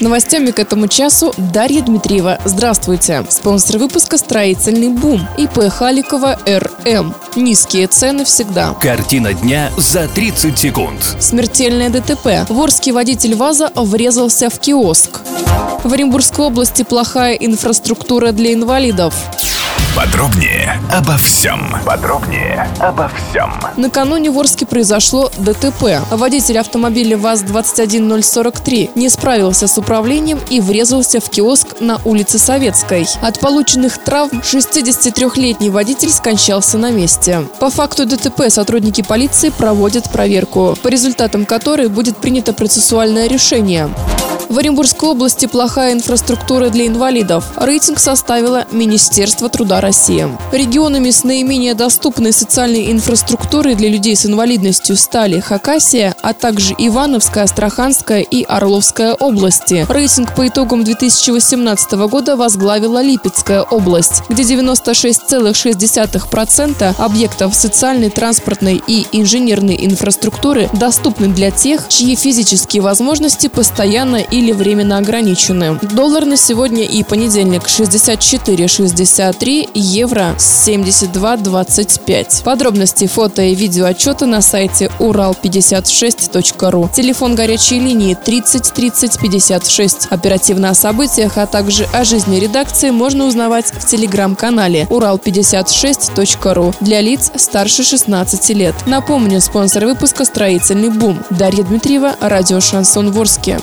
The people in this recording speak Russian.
С новостями к этому часу Дарья Дмитриева. Здравствуйте. Спонсор выпуска «Строительный бум» ИП Халикова РМ. Низкие цены всегда. Картина дня за 30 секунд. Смертельное ДТП. Ворский водитель ВАЗа врезался в киоск. В Оренбургской области плохая инфраструктура для инвалидов. Подробнее обо всем. Подробнее обо всем. Накануне в Орске произошло ДТП. Водитель автомобиля ВАЗ-21043 не справился с управлением и врезался в киоск на улице Советской. От полученных травм 63-летний водитель скончался на месте. По факту ДТП сотрудники полиции проводят проверку, по результатам которой будет принято процессуальное решение. В Оренбургской области плохая инфраструктура для инвалидов. Рейтинг составило Министерство труда России. Регионами с наименее доступной социальной инфраструктурой для людей с инвалидностью стали Хакасия, а также Ивановская, Астраханская и Орловская области. Рейтинг по итогам 2018 года возглавила Липецкая область, где 96,6% объектов социальной, транспортной и инженерной инфраструктуры доступны для тех, чьи физические возможности постоянно или временно ограничены. Доллар на сегодня и понедельник 64,63, евро 72,25. Подробности фото и видео отчета на сайте урал56.ру. Телефон горячей линии 30 30 56. Оперативно о событиях, а также о жизни редакции можно узнавать в телеграм-канале урал56.ру для лиц старше 16 лет. Напомню, спонсор выпуска «Строительный бум». Дарья Дмитриева, радио «Шансон Ворске».